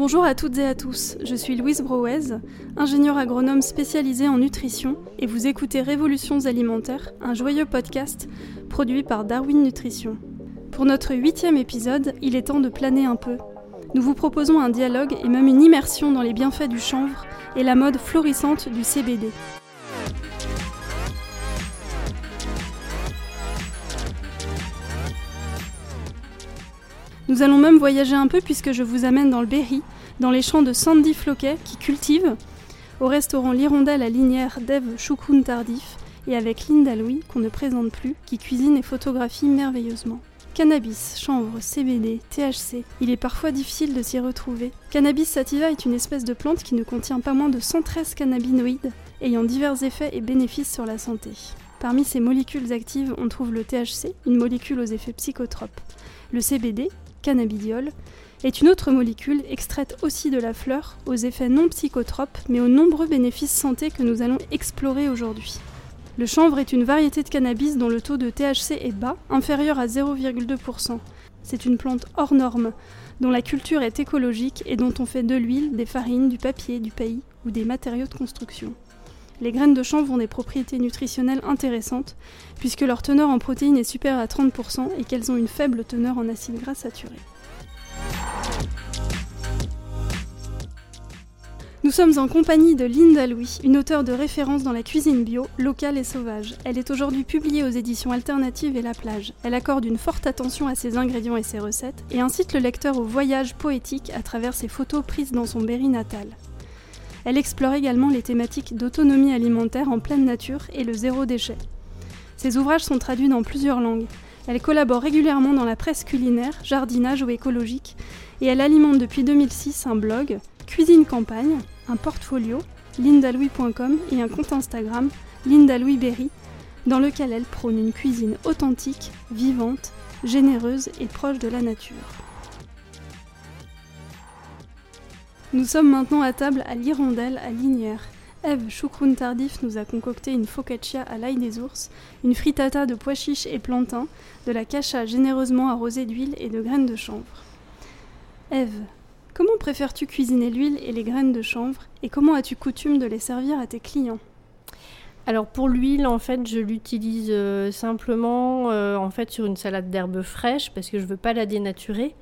Bonjour à toutes et à tous, je suis Louise Brouez, ingénieure agronome spécialisée en nutrition, et vous écoutez Révolutions alimentaires, un joyeux podcast produit par Darwin Nutrition. Pour notre huitième épisode, il est temps de planer un peu. Nous vous proposons un dialogue et même une immersion dans les bienfaits du chanvre et la mode florissante du CBD. Nous allons même voyager un peu puisque je vous amène dans le Berry, dans les champs de Sandy Floquet qui cultive, au restaurant L'Hirondelle à Linière d'Eve Choucroune Tardif et avec Linda Louis, qu'on ne présente plus, qui cuisine et photographie merveilleusement. Cannabis, chanvre, CBD, THC, il est parfois difficile de s'y retrouver. Cannabis sativa est une espèce de plante qui ne contient pas moins de 113 cannabinoïdes, ayant divers effets et bénéfices sur la santé. Parmi ces molécules actives, on trouve le THC, une molécule aux effets psychotropes, le CBD, cannabidiol, est une autre molécule extraite aussi de la fleur, aux effets non psychotropes, mais aux nombreux bénéfices santé que nous allons explorer aujourd'hui. Le chanvre est une variété de cannabis dont le taux de THC est bas, inférieur à 0,2%. C'est une plante hors norme, dont la culture est écologique et dont on fait de l'huile, des farines, du papier, du paillis ou des matériaux de construction. Les graines de chanvre ont des propriétés nutritionnelles intéressantes, puisque leur teneur en protéines est supérieure à 30% et qu'elles ont une faible teneur en acides gras saturés. Nous sommes en compagnie de Linda Louis, une auteure de référence dans la cuisine bio, locale et sauvage. Elle est aujourd'hui publiée aux éditions alternatives et La Plage. Elle accorde une forte attention à ses ingrédients et ses recettes et incite le lecteur au voyage poétique à travers ses photos prises dans son Berry natal. Elle explore également les thématiques d'autonomie alimentaire en pleine nature et le zéro déchet. Ses ouvrages sont traduits dans plusieurs langues. Elle collabore régulièrement dans la presse culinaire, jardinage ou écologique, et elle alimente depuis 2006 un blog, Cuisine Campagne, un portfolio, lindalouis.com et un compte Instagram, lindalouisberry, dans lequel elle prône une cuisine authentique, vivante, généreuse et proche de la nature. Nous sommes maintenant à table à l'Hirondelle, à Linière. Eve Choucroune Tardif nous a concocté une focaccia à l'ail des ours, une frittata de pois chiches et plantains, de la cacha généreusement arrosée d'huile et de graines de chanvre. Eve, comment préfères-tu cuisiner l'huile et les graines de chanvre et comment as-tu coutume de les servir à tes clients? Alors pour l'huile, en fait, je l'utilise euh, simplement euh, en fait sur une salade d'herbes fraîches parce que je ne veux pas la dénaturer.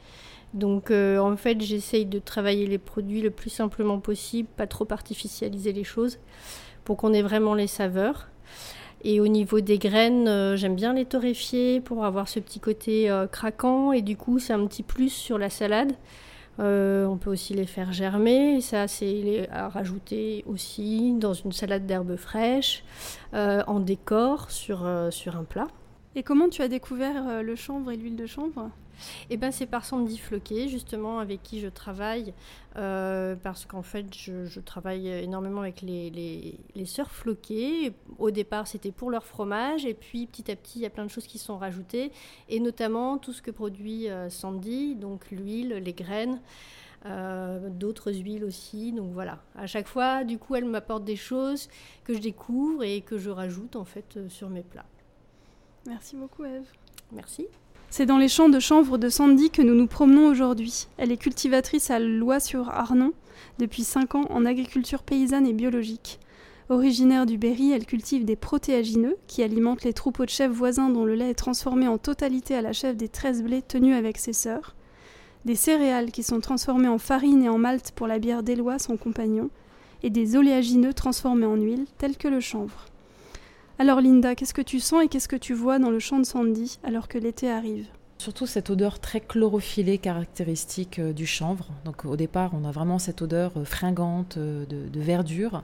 Donc euh, en fait, j'essaye de travailler les produits le plus simplement possible, pas trop artificialiser les choses, pour qu'on ait vraiment les saveurs. Et au niveau des graines, euh, j'aime bien les torréfier pour avoir ce petit côté euh, craquant et du coup c'est un petit plus sur la salade. on peut aussi les faire germer, et ça c'est à rajouter aussi dans une salade d'herbes fraîches, en décor sur, sur un plat. Et comment tu as découvert le chanvre et l'huile de chanvre? Eh ben, c'est par Sandy Floquet, justement, avec qui je travaille, euh, parce qu'en fait, je, travaille énormément avec les, les, les sœurs Floquet. Au départ, c'était pour leur fromage, et puis petit à petit, il y a plein de choses qui sont rajoutées, et notamment tout ce que produit euh, Sandy, donc l'huile, les graines. Euh, d'autres huiles aussi. Donc voilà, à chaque fois, du coup, elle m'apporte des choses que je découvre et que je rajoute en fait sur mes plats. Merci beaucoup, Eve. Merci. C'est dans les champs de chanvre de Sandy que nous nous promenons aujourd'hui. Elle est cultivatrice à Lois-sur-Arnon depuis 5 ans en agriculture paysanne et biologique. Originaire du Berry, elle cultive des protéagineux qui alimentent les troupeaux de chèvres voisins dont le lait est transformé en totalité à la chèvre des 13 blés tenus avec ses sœurs. Des céréales qui sont transformées en farine et en malt pour la bière d'Éloi, son compagnon. Et des oléagineux transformés en huile, tels que le chanvre. Alors Linda, qu'est-ce que tu sens et qu'est-ce que tu vois dans le champ de Sandy alors que l'été arrive Surtout cette odeur très chlorophyllée caractéristique euh, du chanvre. Donc au départ, on a vraiment cette odeur euh, fringante euh, de, verdure.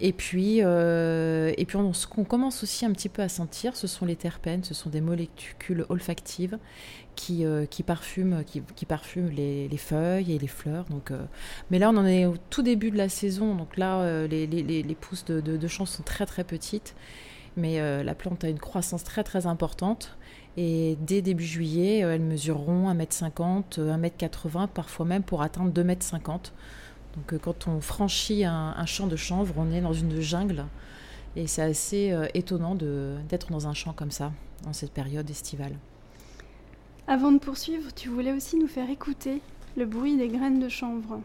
Et puis, et puis ce qu'on commence aussi un petit peu à sentir, ce sont les terpènes, ce sont des molécules olfactives qui, qui parfument, les, feuilles et les fleurs. Donc, mais là, on en est au tout début de la saison, donc là, les, pousses de, de, de sont très très petites mais euh, la plante a une croissance très très importante. Et dès début juillet, euh, elles mesureront 1m50, 1m80, parfois même pour atteindre 2m50. Donc euh, quand on franchit un, champ de chanvre, on est dans une jungle. Et c'est assez étonnant d'être dans un champ comme ça, en cette période estivale. Avant de poursuivre, tu voulais aussi nous faire écouter le bruit des graines de chanvre.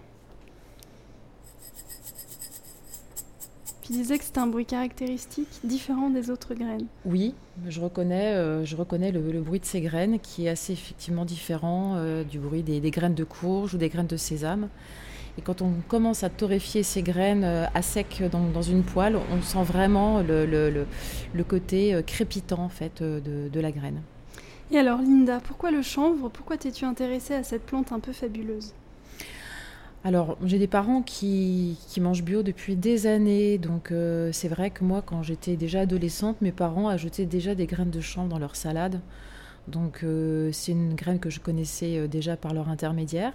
Tu disais que c'était un bruit caractéristique, différent des autres graines. Oui, je reconnais, euh, je reconnais le, bruit de ces graines qui est assez effectivement différent euh, du bruit des, graines de courge ou des graines de sésame. Et quand on commence à torréfier ces graines euh, à sec dans, une poêle, on sent vraiment le, côté crépitant en fait de, de, la graine. Et alors Linda, pourquoi le chanvre? Pourquoi t'es-tu intéressée à cette plante un peu fabuleuse? Alors, j'ai des parents qui, mangent bio depuis des années, donc euh, c'est vrai que moi, quand j'étais déjà adolescente, mes parents ajoutaient déjà des graines de chanvre dans leur salade. Donc, euh, c'est une graine que je connaissais euh, déjà par leur intermédiaire.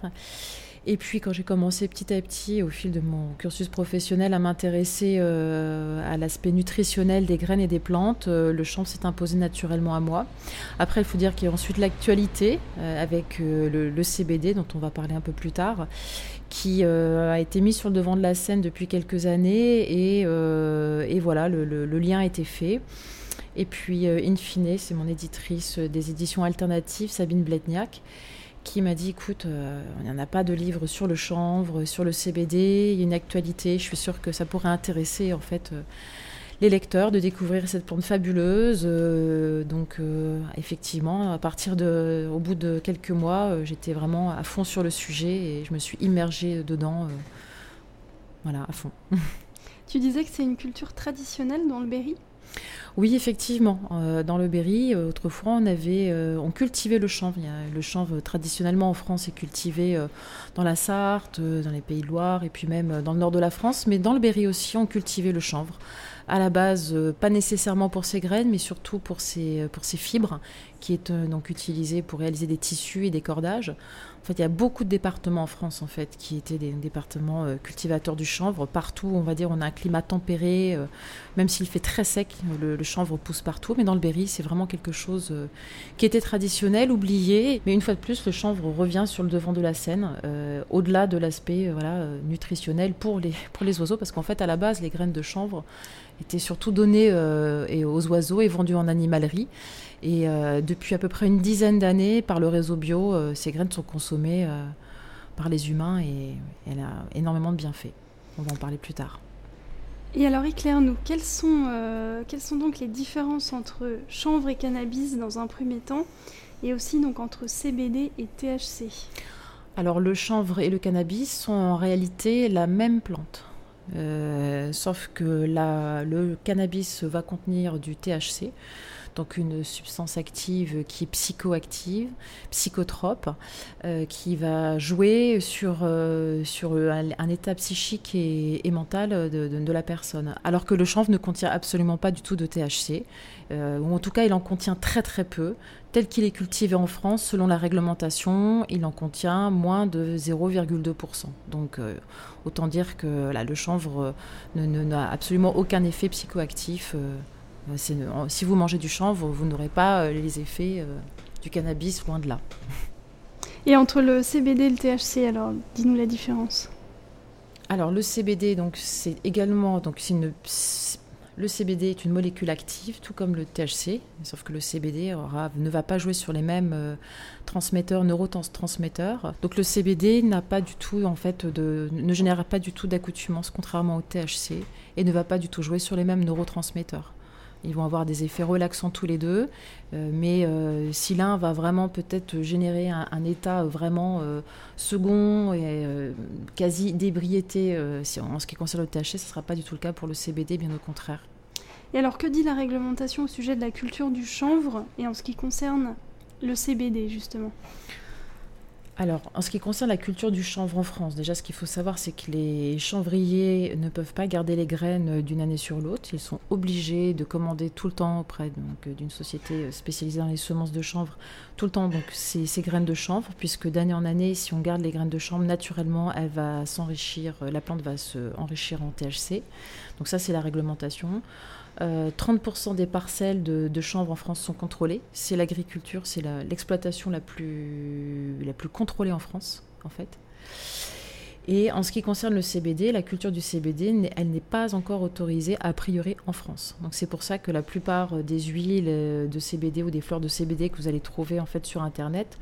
Et puis quand j'ai commencé petit à petit, au fil de mon cursus professionnel, à m'intéresser à l'aspect nutritionnel des graines et des plantes, le chanvre s'est imposé naturellement à moi. Après, il faut dire qu'il y a ensuite l'actualité avec le, CBD, dont on va parler un peu plus tard, qui euh, a été mis sur le devant de la scène depuis quelques années et, euh, voilà, le, lien a été fait. Et puis, euh, in fine, c'est mon éditrice des éditions alternatives, Sabine Bletniak, qui m'a dit écoute, il n'y en a pas de livre sur le chanvre, sur le CBD, il y a une actualité, je suis sûre que ça pourrait intéresser en fait les lecteurs de découvrir cette plante fabuleuse. Euh, donc euh, effectivement, à partir de, au bout de quelques mois, euh, j'étais vraiment à fond sur le sujet et je me suis immergée dedans, voilà, à fond. Tu disais que c'est une culture traditionnelle dans le Berry? Oui, effectivement. dans le Berry, autrefois, on avait, on cultivait le chanvre. le chanvre, traditionnellement en France, est cultivé dans la Sarthe, dans les Pays de Loire, et puis même dans le nord de la France. Mais dans le Berry aussi, on cultivait le chanvre à la base, euh, pas nécessairement pour ses graines, mais surtout pour ses, euh, pour ses fibres, qui est euh, donc utilisée pour réaliser des tissus et des cordages. En fait, il y a beaucoup de départements en France, en fait, qui étaient des départements cultivateurs du chanvre. Partout, on va dire, on a un climat tempéré, même s'il fait très sec, le, chanvre pousse partout. Mais dans le Berry, c'est vraiment quelque chose qui était traditionnel, oublié. Mais une fois de plus, le chanvre revient sur le devant de la scène, au-delà de l'aspect voilà, nutritionnel pour les, pour les oiseaux, parce qu'en fait, à la base, les graines de chanvre, était surtout donné euh, et aux oiseaux et vendu en animalerie. Et euh, depuis à peu près une dizaine d'années, par le réseau bio, euh, ces graines sont consommées par les humains et, elle a énormément de bienfaits. On va en parler plus tard. Et alors éclaire-nous, quelles sont, quelles sont donc les différences entre chanvre et cannabis dans un premier temps, et aussi donc entre CBD et THC Alors le chanvre et le cannabis sont en réalité la même plante. Euh, sauf que le cannabis va contenir du THC, donc une substance active qui est psychoactive, psychotrope, euh, qui va jouer sur, euh, sur un, état psychique et, mental de, de, la personne. Alors que le chanvre ne contient absolument pas du tout de THC, ou en tout cas il en contient très très peu, tel qu'il est cultivé en France, selon la réglementation, il en contient moins de 0,2%. Donc euh, autant dire que le chanvre euh, n'a absolument aucun effet psychoactif. Euh, si vous mangez du chanvre, vous n'aurez pas les effets du cannabis, loin de là. Et entre le CBD et le THC, alors dis-nous la différence. Alors le CBD, donc c'est également donc c'est une le CBD est une molécule active, tout comme le THC, sauf que le CBD ne va pas jouer sur les mêmes euh, transmetteurs, neurotransmetteurs. Donc le CBD n'a pas du tout, en fait, de, ne génère pas du tout d'accoutumance, contrairement au THC, et ne va pas du tout jouer sur les mêmes neurotransmetteurs. Ils vont avoir des effets relaxants tous les deux, euh, mais euh, si l'un va vraiment peut-être générer un, état vraiment second et quasi d'ébriété en ce qui concerne le THC, ce ne sera pas du tout le cas pour le CBD, bien au contraire. Et alors, que dit la réglementation au sujet de la culture du chanvre et en ce qui concerne le CBD, justement? Alors, en ce qui concerne la culture du chanvre en France, déjà ce qu'il faut savoir, c'est que les chanvriers ne peuvent pas garder les graines d'une année sur l'autre. Ils sont obligés de commander tout le temps auprès d'une société spécialisée dans les semences de chanvre, tout le temps donc ces, ces graines de chanvre, puisque d'année en année, si on garde les graines de chanvre, naturellement, elle va s'enrichir, la plante va se enrichir en THC. Donc ça, c'est la réglementation. 30% euh, des parcelles de, chanvre en France sont contrôlées. C'est l'agriculture, c'est l'exploitation la, plus, contrôlée en France, en fait. Et en ce qui concerne le CBD, la culture du CBD, elle n'est pas encore autorisée a priori en France. Donc c'est pour ça que la plupart des huiles de CBD ou des fleurs de CBD que vous allez trouver en fait sur Internet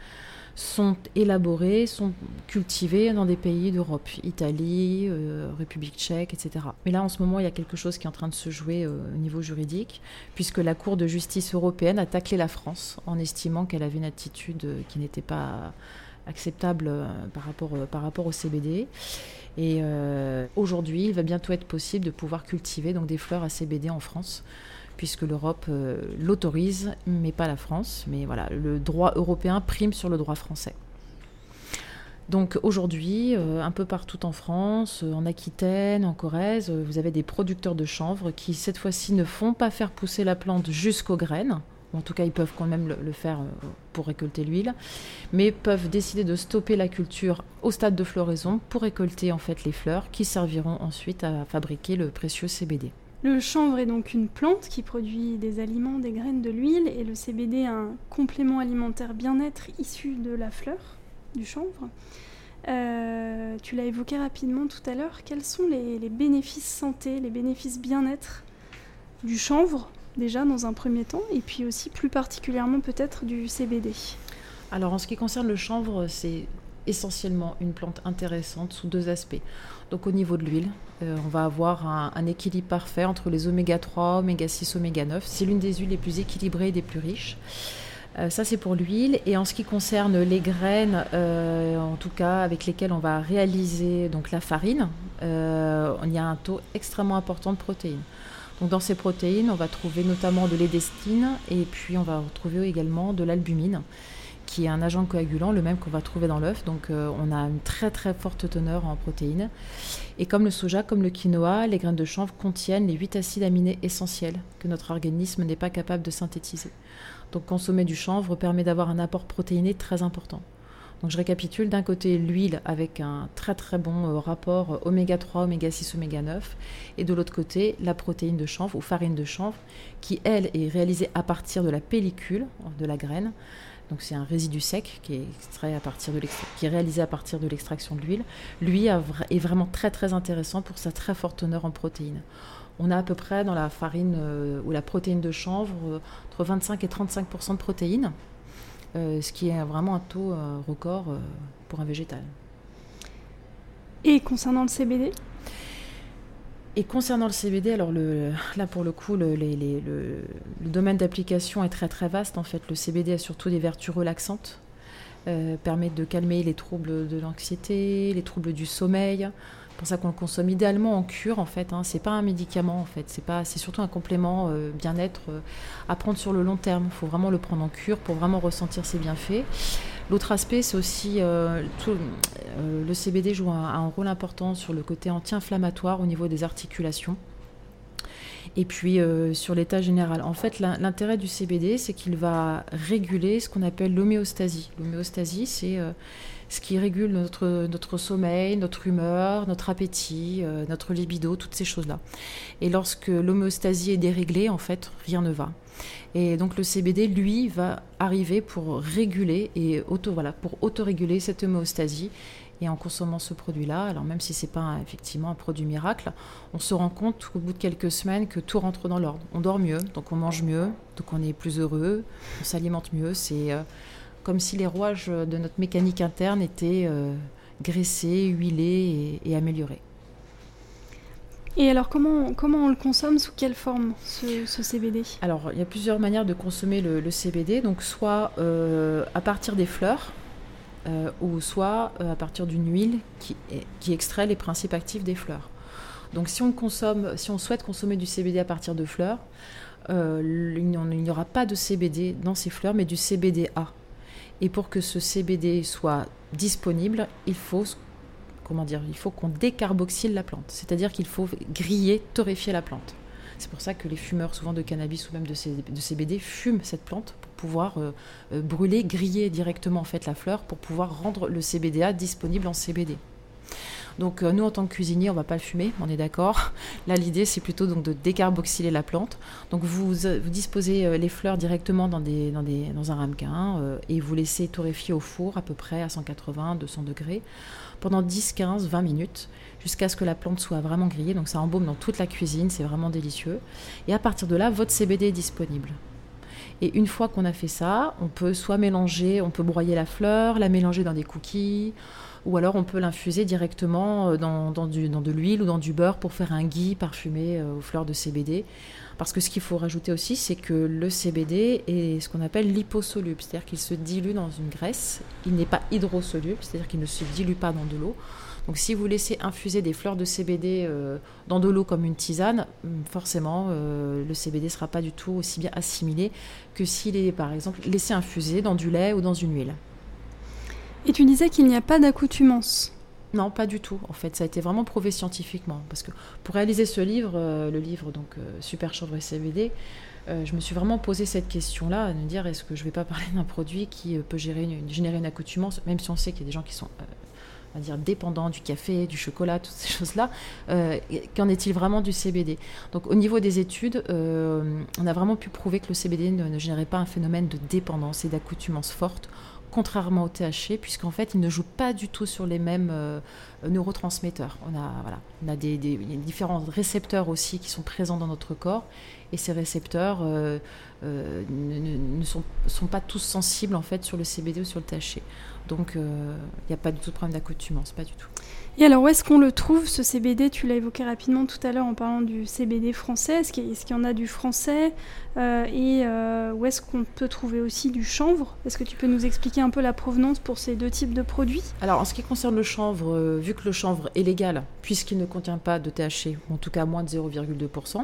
sont élaborées, sont cultivées dans des pays d'Europe, Italie, euh, République tchèque, etc. Mais là, en ce moment, il y a quelque chose qui est en train de se jouer euh, au niveau juridique, puisque la Cour de justice européenne a taclé la France en estimant qu'elle avait une attitude qui n'était pas acceptable euh, par rapport, par au CBD. Et aujourd'hui, il va bientôt être possible de pouvoir cultiver donc, des fleurs à CBD en France puisque l'Europe euh, l'autorise, mais pas la France. Mais voilà, le droit européen prime sur le droit français. Donc aujourd'hui, euh, un peu partout en France, euh, en Aquitaine, en Corrèze, vous avez des producteurs de chanvre qui cette fois-ci ne font pas faire pousser la plante jusqu'aux graines. En tout cas, ils peuvent quand même le, faire pour récolter l'huile, mais peuvent décider de stopper la culture au stade de floraison pour récolter en fait les fleurs qui serviront ensuite à fabriquer le précieux CBD. Le chanvre est donc une plante qui produit des aliments, des graines, de l'huile, et le CBD un complément alimentaire bien-être issu de la fleur du chanvre. Euh, tu l'as évoqué rapidement tout à l'heure. Quels sont les, bénéfices santé, les bénéfices bien-être du chanvre, déjà dans un premier temps, et puis aussi plus particulièrement peut-être du CBD Alors en ce qui concerne le chanvre, c'est essentiellement une plante intéressante sous deux aspects. Donc au niveau de l'huile, euh, on va avoir un, équilibre parfait entre les oméga 3, oméga 6, oméga 9. C'est l'une des huiles les plus équilibrées et des plus riches. Euh, ça c'est pour l'huile. Et en ce qui concerne les graines, euh, en tout cas avec lesquelles on va réaliser donc la farine, il y a un taux extrêmement important de protéines. Donc dans ces protéines, on va trouver notamment de l'édestine et puis on va retrouver également de l'albumine qui est un agent coagulant, le même qu'on va trouver dans l'œuf. Donc euh, on a une très très forte teneur en protéines. Et comme le soja, comme le quinoa, les graines de chanvre contiennent les 8 acides aminés essentiels que notre organisme n'est pas capable de synthétiser. Donc consommer du chanvre permet d'avoir un apport protéiné très important. Donc je récapitule, d'un côté l'huile avec un très très bon euh, rapport oméga 3, oméga 6, oméga 9, et de l'autre côté la protéine de chanvre ou farine de chanvre qui elle est réalisée à partir de la pellicule de la graine donc c'est un résidu sec qui est extrait à partir de réalisé à partir de l'extraction de l'huile. Lui est vraiment très très intéressant pour sa très forte teneur en protéines. On a à peu près dans la farine euh, ou la protéine de chanvre euh, entre 25 et 35% de protéines, euh, ce qui est vraiment un taux record pour un végétal. Et concernant le CBD et concernant le CBD, alors le, là pour le coup, le, domaine d'application est très très vaste. En fait, le CBD a surtout des vertus relaxantes, euh, permettent de calmer les troubles de l'anxiété, les troubles du sommeil. C'est pour ça qu'on le consomme idéalement en cure en fait. Hein. C'est pas un médicament en fait. C'est pas, c'est surtout un complément euh, bien-être euh, à prendre sur le long terme. Il faut vraiment le prendre en cure pour vraiment ressentir ses bienfaits. L'autre aspect, c'est aussi euh, euh, le CBD joue un, rôle important sur le côté anti-inflammatoire au niveau des articulations. Et puis euh, sur l'état général. En fait, l'intérêt du CBD, c'est qu'il va réguler ce qu'on appelle l'homéostasie. L'homéostasie, c'est ce qui régule notre, notre sommeil, notre humeur, notre appétit, notre libido, toutes ces choses-là. Et lorsque l'homéostasie est déréglée, en fait, rien ne va. Et donc le CBD, lui, va arriver pour réguler et auto, voilà, pour autoréguler cette homéostasie. Et en consommant ce produit-là, alors même si ce n'est pas effectivement un produit miracle, on se rend compte au bout de quelques semaines que tout rentre dans l'ordre. On dort mieux, donc on mange mieux, donc on est plus heureux, on s'alimente mieux. C'est euh, comme si les rouages de notre mécanique interne étaient euh, graissés, huilés et améliorés. Et alors, comment, comment on le consomme Sous quelle forme ce, CBD Alors, il y a plusieurs manières de consommer le, CBD. Donc, soit euh, à partir des fleurs, euh, ou soit à partir d'une huile qui, qui, extrait les principes actifs des fleurs. Donc, si on, consomme, si on souhaite consommer du CBD à partir de fleurs, il n'y aura pas de CBD dans ces fleurs, mais du CBDA. Et pour que ce CBD soit disponible, il faut comment dire, il faut qu'on décarboxyle la plante, c'est-à-dire qu'il faut griller, torréfier la plante. C'est pour ça que les fumeurs, souvent de cannabis ou même de, CBD, fument cette plante pour pouvoir euh, euh, brûler, griller directement en fait la fleur pour pouvoir rendre le CBDA disponible en CBD. Donc nous, en tant que cuisinier, on va pas le fumer, on est d'accord. Là, l'idée, c'est plutôt de décarboxyler la plante. Donc vous, vous disposez les fleurs directement dans, un ramequin et vous laissez torréfier au four à peu près à 180, 200 degrés pendant 10, 15, 20 minutes jusqu'à ce que la plante soit vraiment grillée. Donc ça embaume dans toute la cuisine, c'est vraiment délicieux. Et à partir de là, votre CBD est disponible. Et une fois qu'on a fait ça, on peut soit mélanger, on peut broyer la fleur, la mélanger dans des cookies, ou alors on peut l'infuser directement euh, dans, de l'huile ou dans du beurre pour faire un ghee parfumé euh, aux fleurs de CBD. Parce que ce qu'il faut rajouter aussi, c'est que le CBD est ce qu'on appelle liposoluble, c'est-à-dire qu'il se dilue dans une graisse. Il n'est pas hydrosoluble, c'est-à-dire qu'il ne se dilue pas dans de l'eau. Donc si vous laissez infuser des fleurs de CBD euh, dans de l'eau comme une tisane, hum, forcément le CBD ne sera pas du tout aussi bien assimilé que s'il est par exemple laissé infuser dans du lait ou dans une huile. Et tu disais qu'il n'y a pas d'accoutumance non, pas du tout. En fait, ça a été vraiment prouvé scientifiquement. Parce que pour réaliser ce livre, euh, le livre donc Super Chanvre et CBD, je me suis vraiment posé cette question-là, à me dire est-ce que je ne vais pas parler d'un produit qui peut générer une, accoutumance, même si on sait qu'il y a des gens qui sont dire, dépendant du café, du chocolat, toutes ces choses-là. Euh, qu'en est-il vraiment du CBD Donc au niveau des études, euh, on a vraiment pu prouver que le CBD ne, générait pas un phénomène de dépendance et d'accoutumance forte contrairement au THC, puisqu'en fait, il ne joue pas du tout sur les mêmes euh, neurotransmetteurs. On a, a des, différents récepteurs aussi qui sont présents dans notre corps, et ces récepteurs ne, sont, sont, pas tous sensibles en fait sur le CBD ou sur le THC. Donc, il euh, n'y a pas du tout de problème d'accoutumance, pas du tout. Et alors, où est-ce qu'on le trouve, ce CBD Tu l'as évoqué rapidement tout à l'heure en parlant du CBD français. Est-ce qu'il y, en a du français? Euh, Et euh, où est-ce qu'on peut trouver aussi du chanvre? Est-ce que tu peux nous expliquer un peu la provenance pour ces deux types de produits? Alors, en ce qui concerne le chanvre, vu que le chanvre est légal, puisqu'il ne contient pas de THC, en tout cas moins de 0,2%,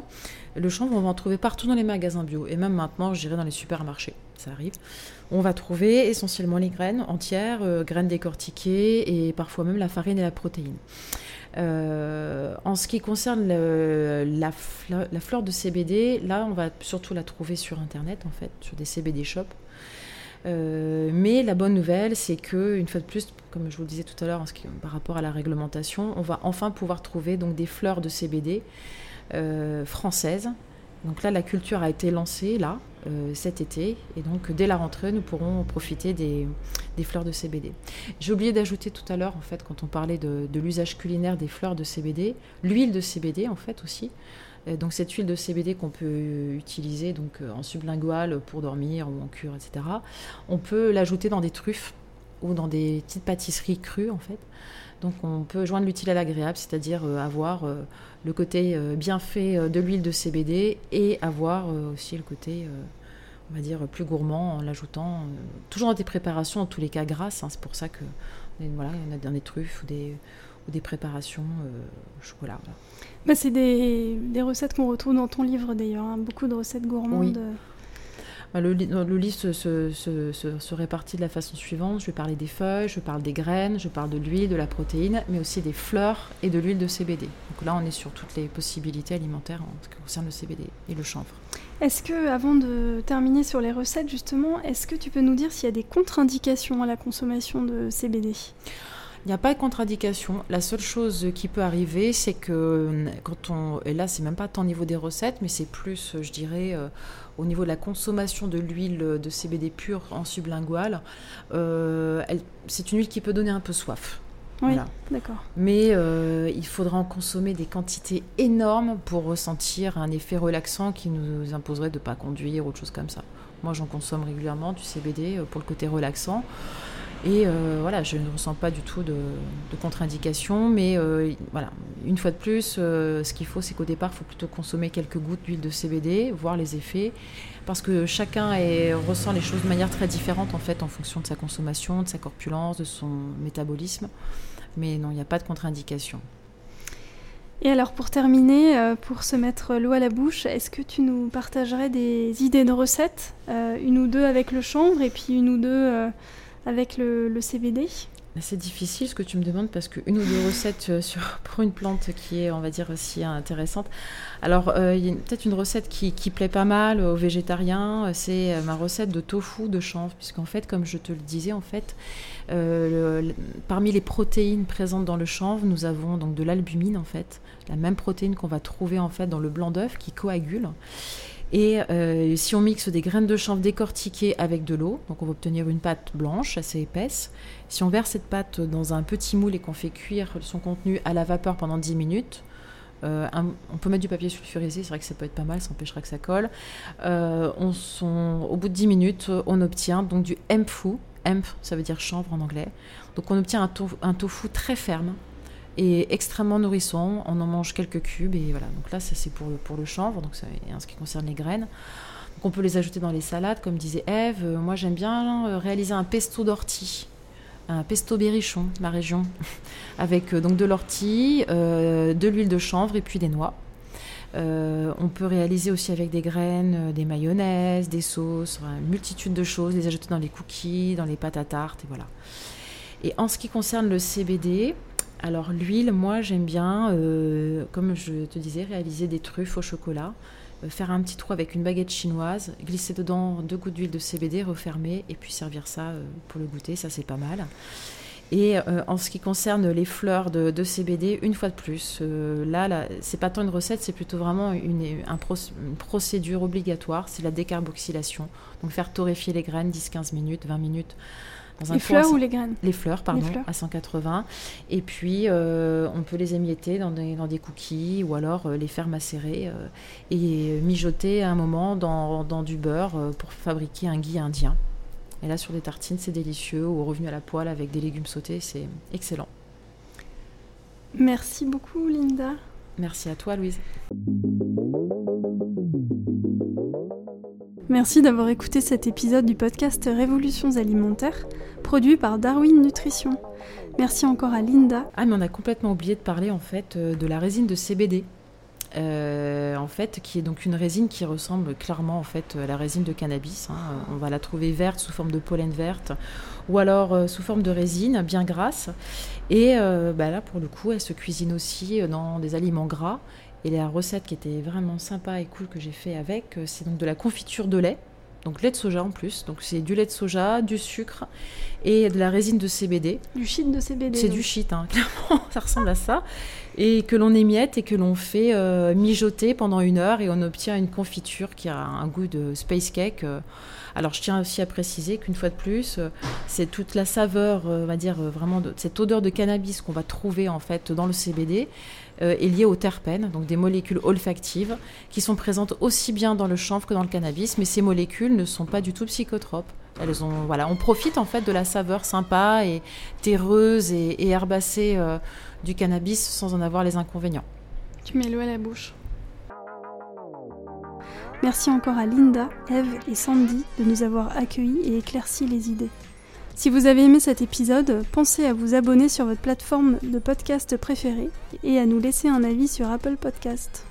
le chanvre, on va en trouver partout dans les magasins bio. Et même maintenant, je dirais dans les supermarchés. Ça arrive on va trouver essentiellement les graines entières, euh, graines décortiquées et parfois même la farine et la protéine. Euh, en ce qui concerne la, fleur de CBD, là, on va surtout la trouver sur Internet, en fait, sur des CBD shops. Euh, mais la bonne nouvelle, c'est que une fois de plus, comme je vous le disais tout à l'heure, par rapport à la réglementation, on va enfin pouvoir trouver donc des fleurs de CBD françaises. Donc là, la culture a été lancée là cet été. Et donc, dès la rentrée, nous pourrons profiter des, fleurs de CBD. J'ai oublié d'ajouter tout à l'heure, en fait, quand on parlait de, l'usage culinaire des fleurs de CBD, l'huile de CBD, en fait, aussi. Euh, donc, cette huile de CBD qu'on peut utiliser donc, euh, en sublingual pour dormir ou en cure, etc., on peut l'ajouter dans des truffes ou dans des petites pâtisseries crues, en fait. Donc on peut joindre l'utile à l'agréable, c'est-à-dire avoir le côté bien fait de l'huile de CBD et avoir aussi le côté on va dire, plus gourmand en l'ajoutant, euh, toujours dans des préparations, en tous les cas grasses. Hein, c'est pour ça que voilà, en a dans des truffes ou des, ou des préparations euh, chocolat. Bah, c'est des, des, recettes qu'on retrouve dans ton livre d'ailleurs, hein, beaucoup de recettes gourmandes. Bah, le, le, se, se, répartit de la façon suivante. Je vais parler des feuilles, je parle des graines, je parle de l'huile, de la protéine, mais aussi des fleurs et de l'huile de CBD. Donc là, on est sur toutes les possibilités alimentaires en ce qui concerne le CBD et le chanvre. Est-ce que, avant de terminer sur les recettes, justement, est-ce que tu peux nous dire s'il y a des contre-indications à la consommation de CBD il n'y a pas de contre-indication. La seule chose qui peut arriver, c'est que quand on. Et là, c'est même pas tant au niveau des recettes, mais c'est plus, je dirais, euh, au niveau de la consommation de l'huile de CBD pure en sublingual. Euh, c'est une huile qui peut donner un peu soif. Oui, d'accord. Mais euh, il faudra en consommer des quantités énormes pour ressentir un effet relaxant qui nous imposerait de ne pas conduire ou autre chose comme ça. Moi, j'en consomme régulièrement du CBD euh, pour le côté relaxant. Et euh, voilà, je ne ressens pas du tout de, contre-indication. Mais voilà, une fois de plus, ce qu'il faut, c'est qu'au départ, il faut plutôt consommer quelques gouttes d'huile de CBD, voir les effets. Parce que chacun ressent les choses de manière très différente, en fait, en fonction de sa consommation, de sa corpulence, de son métabolisme. Mais non, il n'y a pas de contre-indication. Et alors pour terminer, euh, pour se mettre l'eau à la bouche, est-ce que tu nous partagerais des idées de recettes euh, Une ou deux avec le chanvre et puis une ou deux euh, avec le, CBD C'est difficile ce que tu me demandes parce qu'une ou deux recettes euh, sur, pour une plante qui est, on va dire, aussi intéressante. Alors, euh, il y a peut-être une recette qui, plaît pas mal aux végétariens, c'est ma recette de tofu de chanvre, puisqu'en fait, comme je te le disais, en fait, parmi les protéines présentes dans le chanvre, nous avons donc de l'albumine, en fait, la même protéine qu'on va trouver en fait dans le blanc d'œuf qui coagule. Et euh, si on mixe des graines de chanvre décortiquées avec de l'eau, donc on va obtenir une pâte blanche assez épaisse. Si on verse cette pâte dans un petit moule et qu'on fait cuire son contenu à la vapeur pendant 10 minutes, euh, on peut mettre du papier sulfurisé, c'est vrai que ça peut être pas mal, ça empêchera que ça colle. Euh, au bout de 10 minutes, on obtient donc du hempfu. Hemp, ça veut dire chanvre en anglais. Donc on obtient un tofu très ferme, et extrêmement nourrissant. On en mange quelques cubes et voilà. Donc là, ça c'est pour le, pour le chanvre, donc en ce qui concerne les graines. On peut les ajouter dans les salades, comme disait Eve. Euh, moi, j'aime bien euh, réaliser un pesto d'ortie, un pesto berrichon, ma région, avec euh, donc de l'ortie, de l'huile de chanvre et puis des noix. on peut réaliser aussi avec des graines, des mayonnaises, des sauces, une multitude de choses, les ajouter dans les cookies, dans les pâtes à tarte, et voilà. Et en ce qui concerne le CBD, alors l'huile, moi j'aime bien, euh, comme je te disais, réaliser des truffes au chocolat, euh, faire un petit trou avec une baguette chinoise, glisser dedans deux gouttes d'huile de CBD, refermer et puis servir ça euh, pour le goûter, ça c'est pas mal. Et en ce qui concerne les fleurs de, CBD, une fois de plus, là, c'est pas tant une recette, c'est plutôt vraiment une, une procédure obligatoire, c'est la décarboxylation. Donc faire torréfier les graines 10-15 minutes, 20 minutes les fleurs ou les graines? Les fleurs, pardon, à 180. Et puis, euh, on peut les émietter dans des, dans des cookies ou alors euh, les faire macérer euh, et mijoter à un moment dans, dans du beurre pour fabriquer un ghee indien. Et là, sur des tartines, c'est délicieux. Ou revenu à la poêle avec des légumes sautés, c'est excellent. Merci beaucoup, Linda. Merci à toi, Louise. Merci d'avoir écouté cet épisode du podcast Révolutions alimentaires, produit par Darwin Nutrition. Merci encore à Linda. Ah, mais on a complètement oublié de parler en fait euh, de la résine de CBD. Euh, en fait, qui est donc une résine qui ressemble clairement en fait à la résine de cannabis. Hein. On va la trouver verte sous forme de pollen verte, ou alors euh, sous forme de résine bien grasse. Et bah là, pour le coup, elle se cuisine aussi dans des aliments gras et la recette qui était vraiment sympa et cool que j'ai fait avec, euh, c'est donc de la confiture de lait. Donc lait de soja en plus. Donc c'est du lait de soja, du sucre et de la résine de CBD. Du shit de CBD. C'est du shit, hein, clairement, ça ressemble à ça. Et que l'on émiette et que l'on fait euh, mijoter pendant une heure et on obtient une confiture qui a un goût de space cake. Euh. Alors je tiens aussi à préciser qu'une fois de plus, c'est toute la saveur, on va dire vraiment de, cette odeur de cannabis qu'on va trouver en fait dans le CBD est liée aux terpènes, donc des molécules olfactives, qui sont présentes aussi bien dans le chanvre que dans le cannabis, mais ces molécules ne sont pas du tout psychotropes. Elles ont, voilà, on profite en fait de la saveur sympa et terreuse et, herbacée euh, du cannabis sans en avoir les inconvénients. Tu mets l'eau à la bouche. Merci encore à Linda, Eve et Sandy de nous avoir accueillis et éclairci les idées. Si vous avez aimé cet épisode, pensez à vous abonner sur votre plateforme de podcast préférée et à nous laisser un avis sur Apple Podcast.